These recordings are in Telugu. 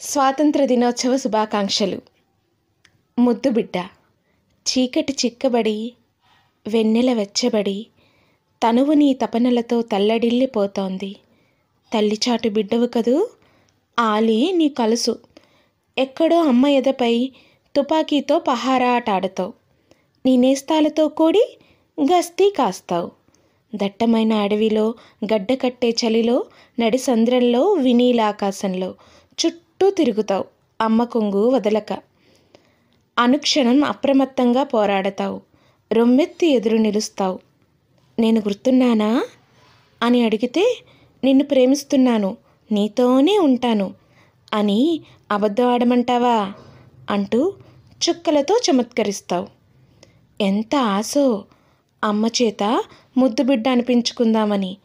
స్వాతంత్ర దినోత్సవ శుభాకాంక్షలు. ముద్దు బిడ్డ చీకటి చిక్కబడి వెన్నెల వెచ్చబడి తనువు నీ తపనలతో తల్లడిల్లిపోతోంది. తల్లిచాటు బిడ్డవు కదూ? ఆలి నీ కలుసు. ఎక్కడో అమ్మ ఎదపై తుపాకీతో పహారా ఆడతావు నీ నేస్తాలతో కూడి గస్తీ కాస్తావు. దట్టమైన అడవిలో గడ్డ కట్టే చలిలో నడిసంద్రంలో వినీలాకాశంలో చుట్టూ చుట్టూ తిరుగుతావు. అమ్మ కొంగు వదలక. అనుక్షణం అప్రమత్తంగా పోరాడతావు. రొమ్మెత్తి ఎదురు నిలుస్తావు. నేను గుర్తున్నానా? అని అడిగితే నిన్ను ప్రేమిస్తున్నాను. నీతోనే ఉంటాను. అని అబద్ధం ఆడమంటావా? అంటూ చుక్కలతో చమత్కరిస్తావు. ఎంత ఆశో! అమ్మ చేత ముద్దు బిడ్డ అనిపించుకుందామని.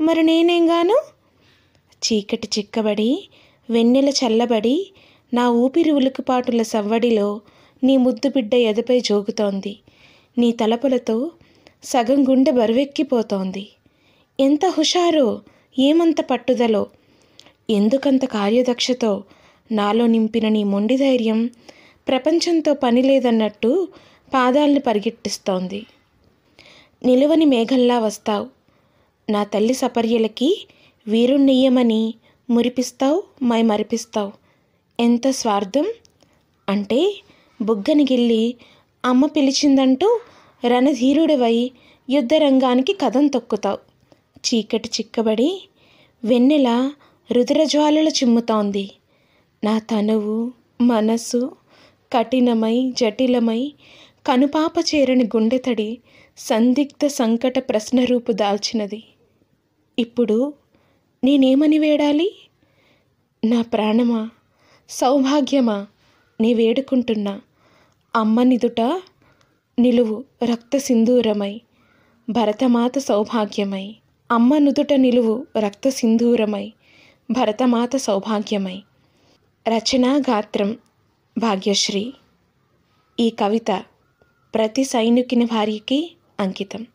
మరి నేనేం గాను చీకటి చిక్కబడి వెన్నెల చల్లబడి నా ఊపిరి ఉలికిపాటుల సవ్వడిలో నీ ముద్దు బిడ్డ ఎదపై జోగుతోంది. నీ తలపులతో సగం గుండె బరువెక్కిపోతోంది. ఎంత హుషారో ఏమంత పట్టుదలో. ఎందుకంత కార్యదక్షతో నాలో నింపిన నీ మొండి ధైర్యం ప్రపంచంతో పని లేదన్నట్టు పాదాల్ని పరిగెట్టిస్తోంది. నిలువని మేఘంలా వస్తావు. నా తల్లి సపర్యలకి వీరుణ్ణియ్యమని మురిపిస్తావు మై మరిపిస్తావు ఎంత స్వార్థం? అంటే బుగ్గని గిల్లి అమ్మ పిలిచిందంటూ రణధీరుడివై యుద్ధరంగానికి కథం తొక్కుతావు. చీకటి చిక్కబడి వెన్నెల రుద్రజ్వాలలు చిమ్ముతోంది. నా తనువు మనసు కఠినమై జటిలమై కనుపాప చేరని గుండెతడి సందిగ్ధ సంకట ప్రశ్న రూపు దాల్చినది. ఇప్పుడు నేనేమని వేడాలి? నా ప్రాణమా? సౌభాగ్యమా? నీ వేడుకుంటున్నా. అమ్మ నిదుట నిలువు రక్త సింధూరమై భరతమాత సౌభాగ్యమై. అమ్మ నుదుట నిలువు రక్త సింధూరమై భరతమాత సౌభాగ్యమై. రచనా గాత్రం భాగ్యశ్రీ. ఈ కవిత ప్రతి సైనికుని భార్యకి అంకితం.